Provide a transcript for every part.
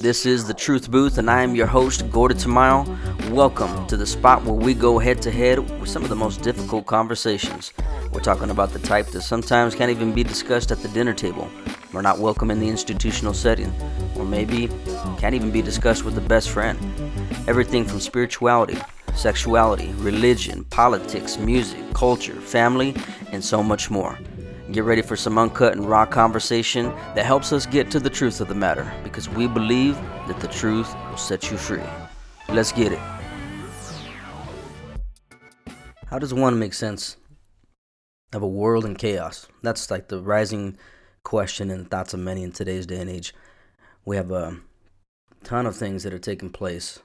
This is the Truth Booth, and I am your host, Gordon Tamayo. Welcome to the spot where we go head to head with some of the most difficult conversations. We're talking about the type that sometimes can't even be discussed at the dinner table. We're not welcome in the institutional setting, or maybe can't even be discussed with a best friend. Everything from spirituality, sexuality, religion, politics, music, culture, family, and so much more. Get ready for some uncut and raw conversation that helps us get to the truth of the matter because we believe that the truth will set you free. Let's get it. How does one make sense of a world in chaos? That's like the rising question and thoughts of many in today's day and age. We have a ton of things that are taking place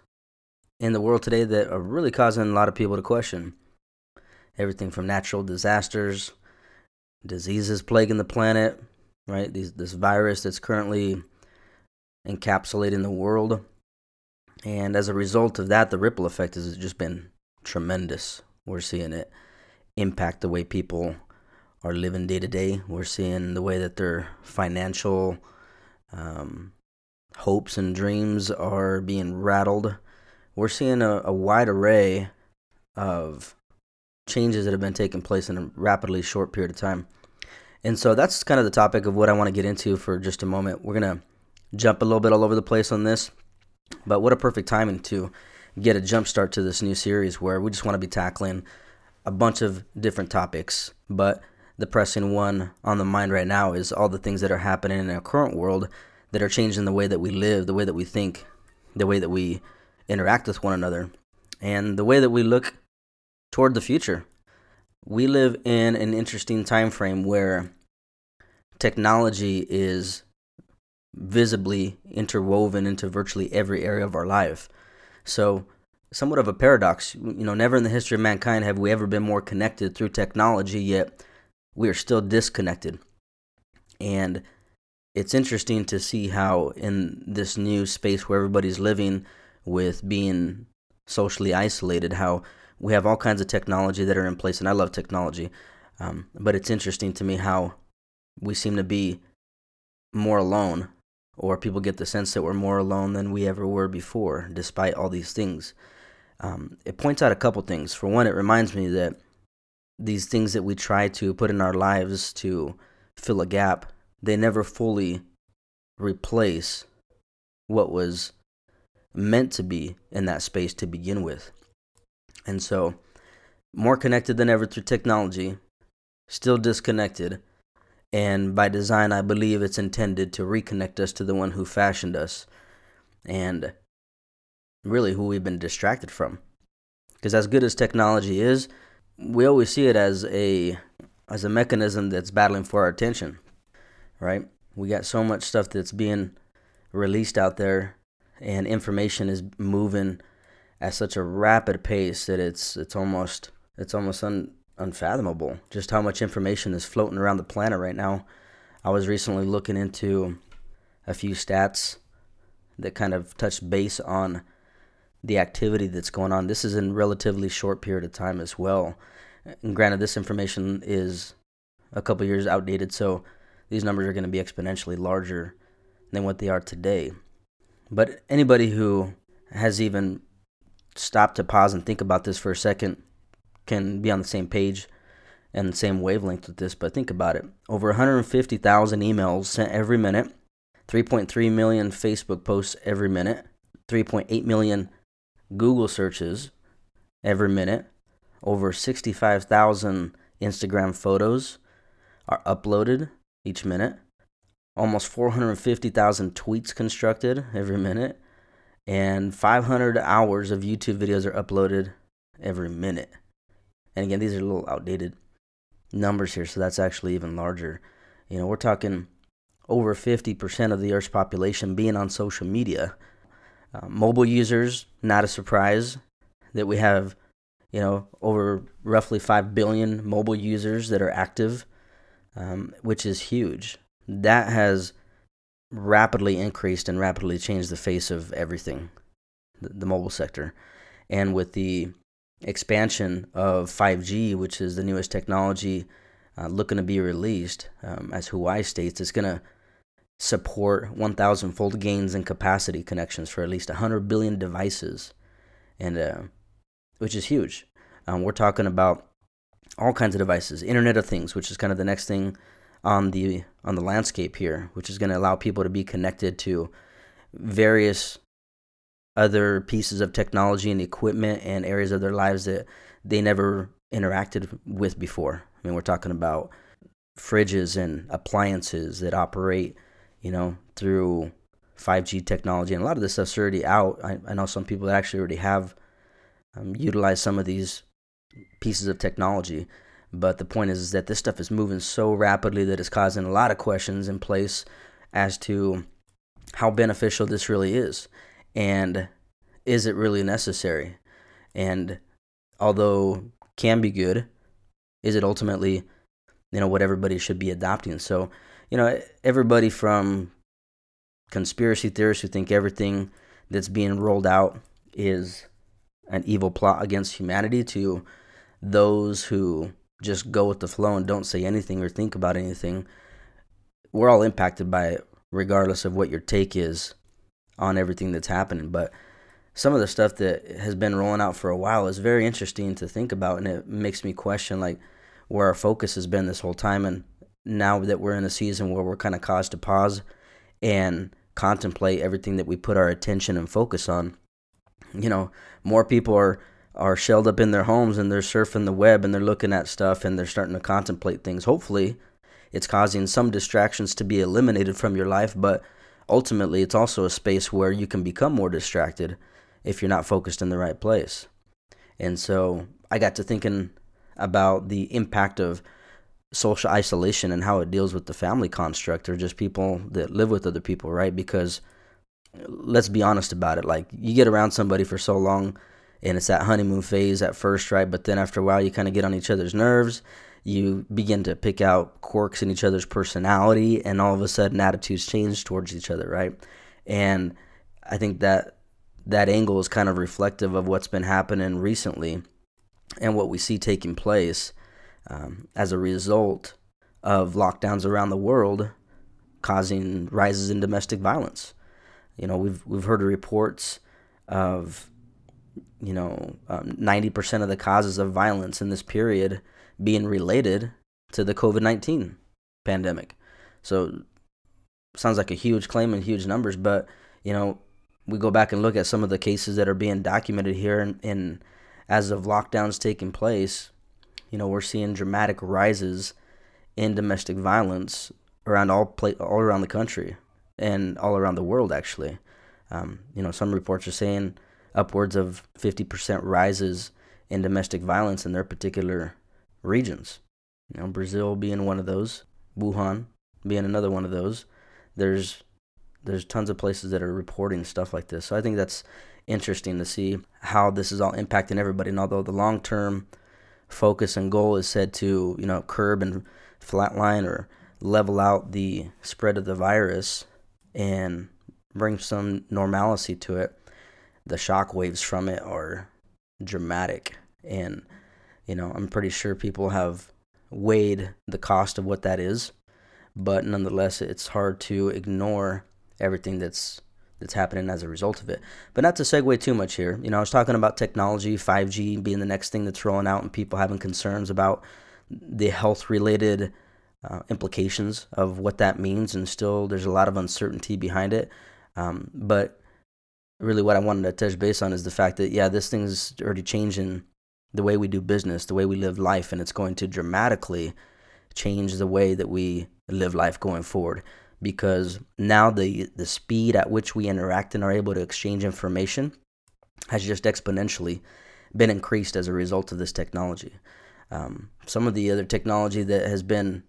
in the world today that are really causing a lot of people to question everything from natural disasters diseases plaguing the planet, right? These, this virus that's currently encapsulating the world. And as a result of that, the ripple effect has just been tremendous. We're seeing it impact the way people are living day to day. We're seeing the way that their financial um, hopes and dreams are being rattled. We're seeing a, a wide array of changes that have been taking place in a rapidly short period of time. And so that's kind of the topic of what I want to get into for just a moment. We're going to jump a little bit all over the place on this, but what a perfect timing to get a jump start to this new series where we just want to be tackling a bunch of different topics. But the pressing one on the mind right now is all the things that are happening in our current world that are changing the way that we live, the way that we think, the way that we interact with one another, and the way that we look toward the future. We live in an interesting time frame where technology is visibly interwoven into virtually every area of our life. So, somewhat of a paradox. You know, never in the history of mankind have we ever been more connected through technology, yet we are still disconnected. And it's interesting to see how, in this new space where everybody's living with being socially isolated, how we have all kinds of technology that are in place, and I love technology. Um, but it's interesting to me how we seem to be more alone, or people get the sense that we're more alone than we ever were before, despite all these things. Um, it points out a couple things. For one, it reminds me that these things that we try to put in our lives to fill a gap, they never fully replace what was meant to be in that space to begin with. And so, more connected than ever through technology, still disconnected. And by design, I believe it's intended to reconnect us to the one who fashioned us and really who we've been distracted from. Because as good as technology is, we always see it as a as a mechanism that's battling for our attention, right? We got so much stuff that's being released out there, and information is moving at such a rapid pace that it's it's almost it's almost un, unfathomable just how much information is floating around the planet right now. I was recently looking into a few stats that kind of touch base on the activity that's going on. This is in relatively short period of time as well. And granted, this information is a couple years outdated, so these numbers are going to be exponentially larger than what they are today. But anybody who has even stop to pause and think about this for a second. Can be on the same page and the same wavelength with this, but think about it. Over 150,000 emails sent every minute, 3.3 million Facebook posts every minute, 3.8 million Google searches every minute, over 65,000 Instagram photos are uploaded each minute, almost 450,000 tweets constructed every minute, and 500 hours of YouTube videos are uploaded every minute. And again, these are a little outdated numbers here, so that's actually even larger. You know, we're talking over 50% of the Earth's population being on social media. Uh, mobile users, not a surprise that we have, you know, over roughly 5 billion mobile users that are active, um, which is huge. That has rapidly increased and rapidly changed the face of everything, the, the mobile sector. And with the expansion of 5G, which is the newest technology uh, looking to be released, um, as Huawei states, it's going to support 1,000 fold gains in capacity connections for at least 100 billion devices, and uh, which is huge. Um, we're talking about all kinds of devices, Internet of Things, which is kind of the next thing on the on the landscape here, which is going to allow people to be connected to various other pieces of technology and equipment and areas of their lives that they never interacted with before. I mean, we're talking about fridges and appliances that operate, you know, through 5G technology, and a lot of this stuff's already out. I, I know some people that actually already have um, utilized some of these pieces of technology. But the point is, is that this stuff is moving so rapidly that it's causing a lot of questions in place as to how beneficial this really is and is it really necessary? And although can be good, is it ultimately you know what everybody should be adopting? So, you know, everybody from conspiracy theorists who think everything that's being rolled out is an evil plot against humanity to those who just go with the flow and don't say anything or think about anything. We're all impacted by it, regardless of what your take is on everything that's happening. But some of the stuff that has been rolling out for a while is very interesting to think about, and it makes me question like where our focus has been this whole time. And now that we're in a season where we're kind of caused to pause and contemplate everything that we put our attention and focus on, you know, more people are are shelled up in their homes and they're surfing the web and they're looking at stuff and they're starting to contemplate things. Hopefully, it's causing some distractions to be eliminated from your life, but ultimately, it's also a space where you can become more distracted if you're not focused in the right place. And so I got to thinking about the impact of social isolation and how it deals with the family construct or just people that live with other people, right? Because let's be honest about it. Like, you get around somebody for so long and it's that honeymoon phase at first, right? But then after a while, you kind of get on each other's nerves. You begin to pick out quirks in each other's personality, and all of a sudden, attitudes change towards each other, right? And I think that that angle is kind of reflective of what's been happening recently and what we see taking place um, as a result of lockdowns around the world causing rises in domestic violence. You know, we've we've heard reports of you know um, ninety um, percent of the causes of violence in this period being related to the COVID nineteen pandemic. So sounds like a huge claim and huge numbers, but you know we go back and look at some of the cases that are being documented here, and, and as of lockdowns taking place, you know, we're seeing dramatic rises in domestic violence around all pla- all around the country and all around the world. Actually, um, you know, some reports are saying upwards of 50% rises in domestic violence in their particular regions. You know, Brazil being one of those, Wuhan being another one of those. There's there's tons of places that are reporting stuff like this. So I think that's interesting to see how this is all impacting everybody. And although the long term focus and goal is said to, you know, curb and flatline or level out the spread of the virus and bring some normalcy to it, the shock waves from it are dramatic. And, you know, I'm pretty sure people have weighed the cost of what that is. But nonetheless, it's hard to ignore everything that's that's happening as a result of it. But not to segue too much here. You know, I was talking about technology, 5G being the next thing that's rolling out, and people having concerns about the health related uh, implications of what that means. And still, there's a lot of uncertainty behind it. Um, but really, what I wanted to touch base on is the fact that, yeah, this thing's already changing the way we do business, the way we live life, and it's going to dramatically change the way that we live life going forward because now the the speed at which we interact and are able to exchange information has just exponentially been increased as a result of this technology. Um, some of the other technology that has been,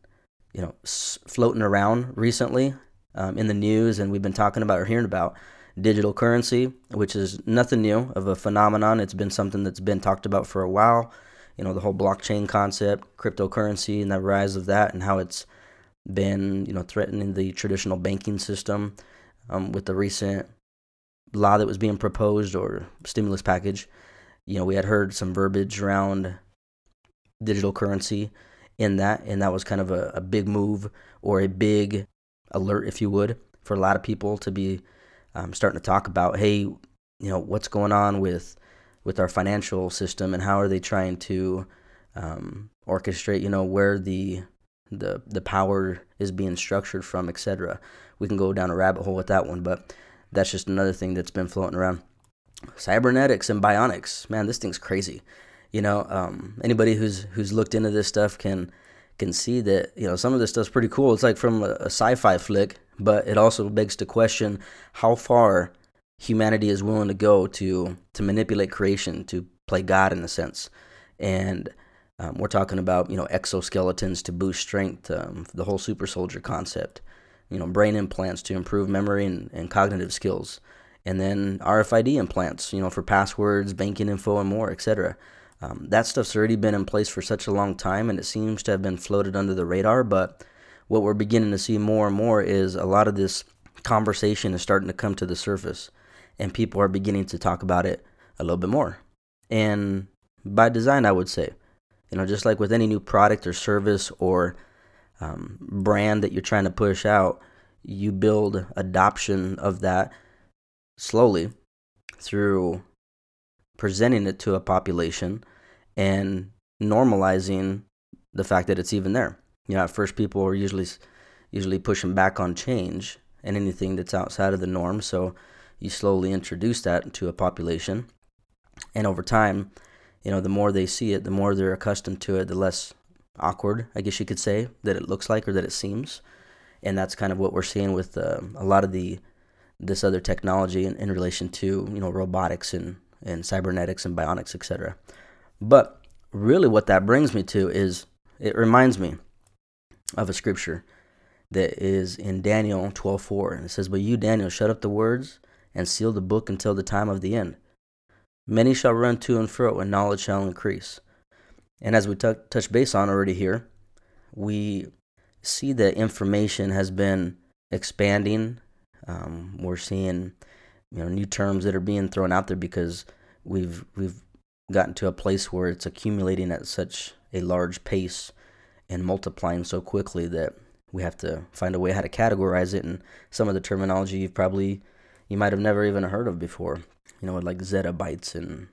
you know, s- floating around recently um, in the news, and we've been talking about or hearing about digital currency, which is nothing new of a phenomenon. It's been something that's been talked about for a while. You know, the whole blockchain concept, cryptocurrency, and the rise of that, and how it's been you know threatening the traditional banking system um, with the recent law that was being proposed or stimulus package. You know, we had heard some verbiage around digital currency in that, and that was kind of a, a big move or a big alert, if you would, for a lot of people to be um, starting to talk about, hey, you know, what's going on with with our financial system and how are they trying to um, orchestrate, you know, where the the the power is being structured from, etc. We can go down a rabbit hole with that one, but that's just another thing that's been floating around. Cybernetics and bionics, man, this thing's crazy. You know, um, anybody who's who's looked into this stuff can can see that you know some of this stuff's pretty cool. It's like from a, a sci-fi flick, but it also begs to question how far humanity is willing to go to to manipulate creation, to play God in a sense, and um, we're talking about you know exoskeletons to boost strength, um, the whole super soldier concept, you know brain implants to improve memory and, and cognitive skills, and then RFID implants, you know for passwords, banking info, and more, etc. Um, that stuff's already been in place for such a long time, and it seems to have been floated under the radar. But what we're beginning to see more and more is a lot of this conversation is starting to come to the surface, and people are beginning to talk about it a little bit more, and by design, I would say you know, just like with any new product or service or um, brand that you're trying to push out, you build adoption of that slowly through presenting it to a population and normalizing the fact that it's even there. You know, at first people are usually usually pushing back on change and anything that's outside of the norm, so you slowly introduce that to a population. And over time, you know, the more they see it, the more they're accustomed to it, the less awkward, I guess you could say, that it looks like or that it seems. And that's kind of what we're seeing with uh, a lot of the this other technology in, in relation to you know robotics and and cybernetics and bionics, etc. But really, what that brings me to is it reminds me of a scripture that is in Daniel 12:4, and it says, "But you, Daniel, shut up the words and seal the book until the time of the end." Many shall run to and fro, and knowledge shall increase. And as we t- touch base on already here, we see that information has been expanding. Um, we're seeing you know new terms that are being thrown out there because we've we've gotten to a place where it's accumulating at such a large pace and multiplying so quickly that we have to find a way how to categorize it and some of the terminology you've probably you might have never even heard of before you know, like zettabytes and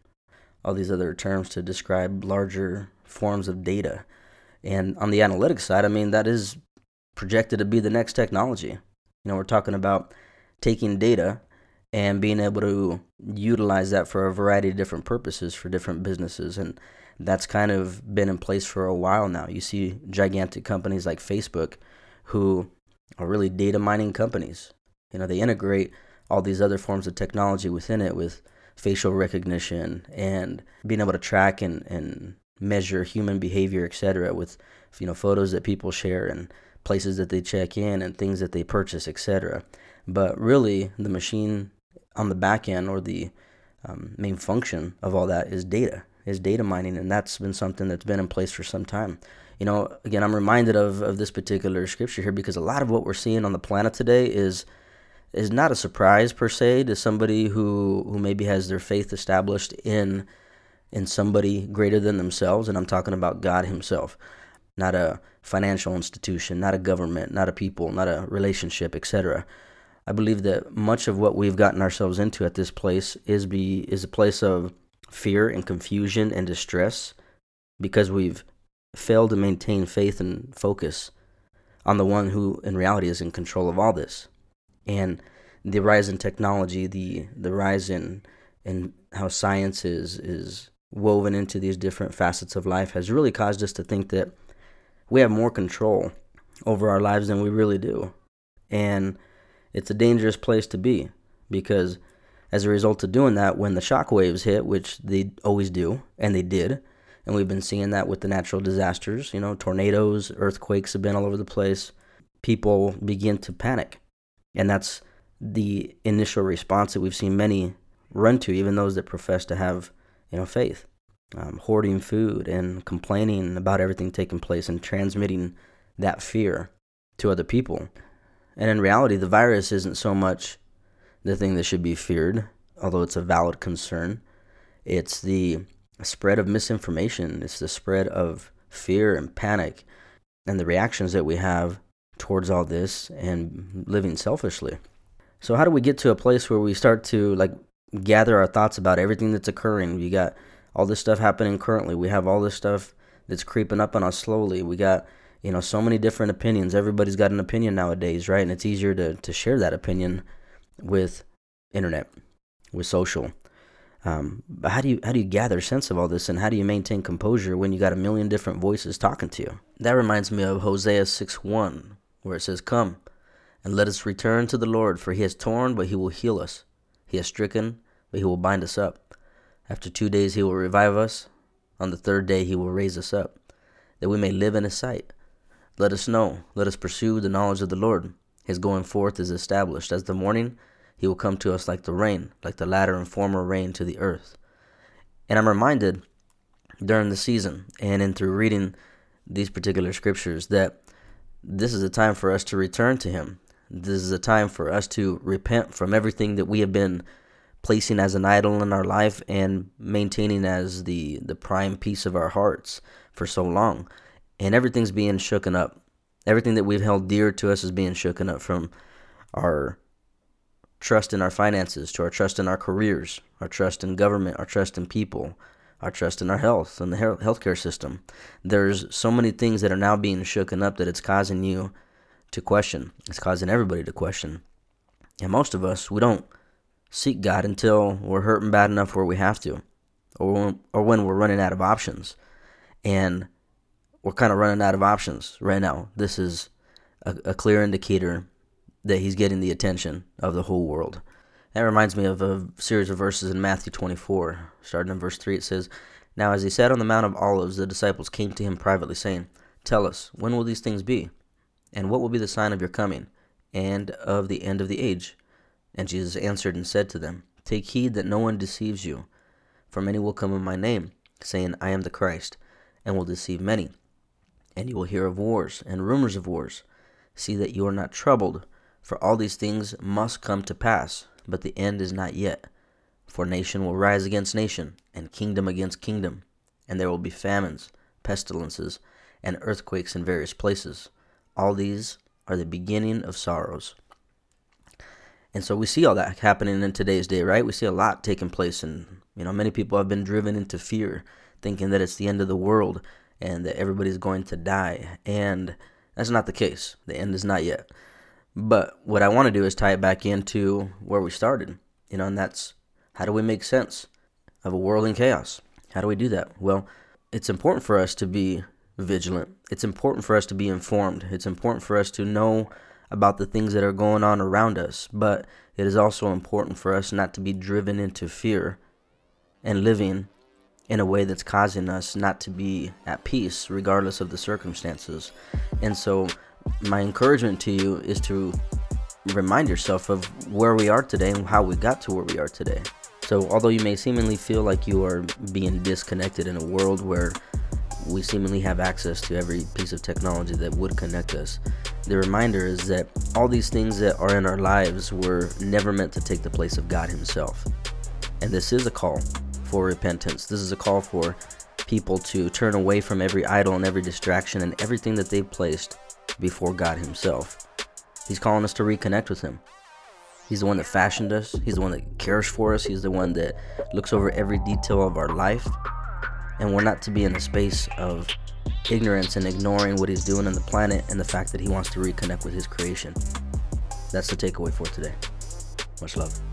all these other terms to describe larger forms of data. And on the analytics side, I mean, that is projected to be the next technology. You know, we're talking about taking data and being able to utilize that for a variety of different purposes for different businesses. And that's kind of been in place for a while now. You see gigantic companies like Facebook who are really data mining companies. You know, they integrate all these other forms of technology within it with facial recognition and being able to track and, and measure human behavior, etc., with you know photos that people share and places that they check in and things that they purchase, etc. But really, the machine on the back end or the um, main function of all that is data, is data mining, and that's been something that's been in place for some time. You know, again, I'm reminded of, of this particular scripture here because a lot of what we're seeing on the planet today is is not a surprise per se to somebody who who maybe has their faith established in in somebody greater than themselves. And I'm talking about God himself. Not a financial institution not a government not a people not a relationship etc I believe that much of what we've gotten ourselves into at this place is be is a place of fear and confusion and distress because we've failed to maintain faith and focus on the one who in reality is in control of all this and the rise in technology, the the rise in in how science is is woven into these different facets of life has really caused us to think that we have more control over our lives than we really do. And it's a dangerous place to be because as a result of doing that, when the shock waves hit, which they always do, and they did, and we've been seeing that with the natural disasters, you know, tornadoes, earthquakes have been all over the place, people begin to panic. And that's the initial response that we've seen many run to, even those that profess to have, you know, faith. Um, hoarding food and complaining about everything taking place and transmitting that fear to other people. And in reality, the virus isn't so much the thing that should be feared, although it's a valid concern. It's the spread of misinformation, it's the spread of fear and panic, and the reactions that we have towards all this and living selfishly. So how do we get to a place where we start to like gather our thoughts about everything that's occurring? You got all this stuff happening currently. We have all this stuff that's creeping up on us slowly. We got you know so many different opinions. Everybody's got an opinion nowadays, right? And it's easier to to share that opinion with internet, with social. Um, but how do you how do you gather sense of all this, and how do you maintain composure when you got a million different voices talking to you? That reminds me of Hosea six one, where it says, "Come, and let us return to the Lord, for He has torn, but He will heal us; He has stricken, but He will bind us up. After two days He will revive us; on the third day He will raise us up, that we may live in His sight. Let us know, let us pursue the knowledge of the Lord. His going forth is established as the morning." He will come to us like the rain, like the latter and former rain to the earth. And I'm reminded during the season and in through reading these particular scriptures that this is a time for us to return to Him. This is a time for us to repent from everything that we have been placing as an idol in our life and maintaining as the, the prime piece of our hearts for so long. And everything's being shooken up. Everything that we've held dear to us is being shooken up from our trust in our finances, to our trust in our careers, our trust in government, our trust in people, our trust in our health and the healthcare system. There's so many things that are now being shooken up that it's causing you to question. It's causing everybody to question. And most of us, we don't seek God until we're hurting bad enough where we have to, or when, or when we're running out of options. And we're kind of running out of options right now. This is a, a clear indicator that he's getting the attention of the whole world. That reminds me of a series of verses in Matthew 24. Starting in verse 3, it says, Now as he sat on the Mount of Olives, the disciples came to him privately, saying, Tell us, when will these things be? And what will be the sign of your coming, and of the end of the age? And Jesus answered and said to them, Take heed that no one deceives you, for many will come in my name, saying, I am the Christ, and will deceive many. And you will hear of wars and rumors of wars. See that you are not troubled for all these things must come to pass, but the end is not yet. For nation will rise against nation, and kingdom against kingdom, and there will be famines, pestilences, and earthquakes in various places. All these are the beginning of sorrows. And so we see all that happening in today's day, right? We see a lot taking place, and you know, many people have been driven into fear, thinking that it's the end of the world and that everybody's going to die. And that's not the case. The end is not yet. But what I want to do is tie it back into where we started, you know, and that's how do we make sense of a world in chaos? How do we do that? Well, it's important for us to be vigilant. It's important for us to be informed. It's important for us to know about the things that are going on around us, but it is also important for us not to be driven into fear and living in a way that's causing us not to be at peace regardless of the circumstances. And so my encouragement to you is to remind yourself of where we are today and how we got to where we are today. So, although you may seemingly feel like you are being disconnected in a world where we seemingly have access to every piece of technology that would connect us, the reminder is that all these things that are in our lives were never meant to take the place of God Himself. And this is a call for repentance. This is a call for people to turn away from every idol and every distraction and everything that they've placed before God Himself. He's calling us to reconnect with Him. He's the one that fashioned us, He's the one that cares for us, He's the one that looks over every detail of our life. And we're not to be in a space of ignorance and ignoring what He's doing on the planet and the fact that He wants to reconnect with His creation. That's the takeaway for today. Much love.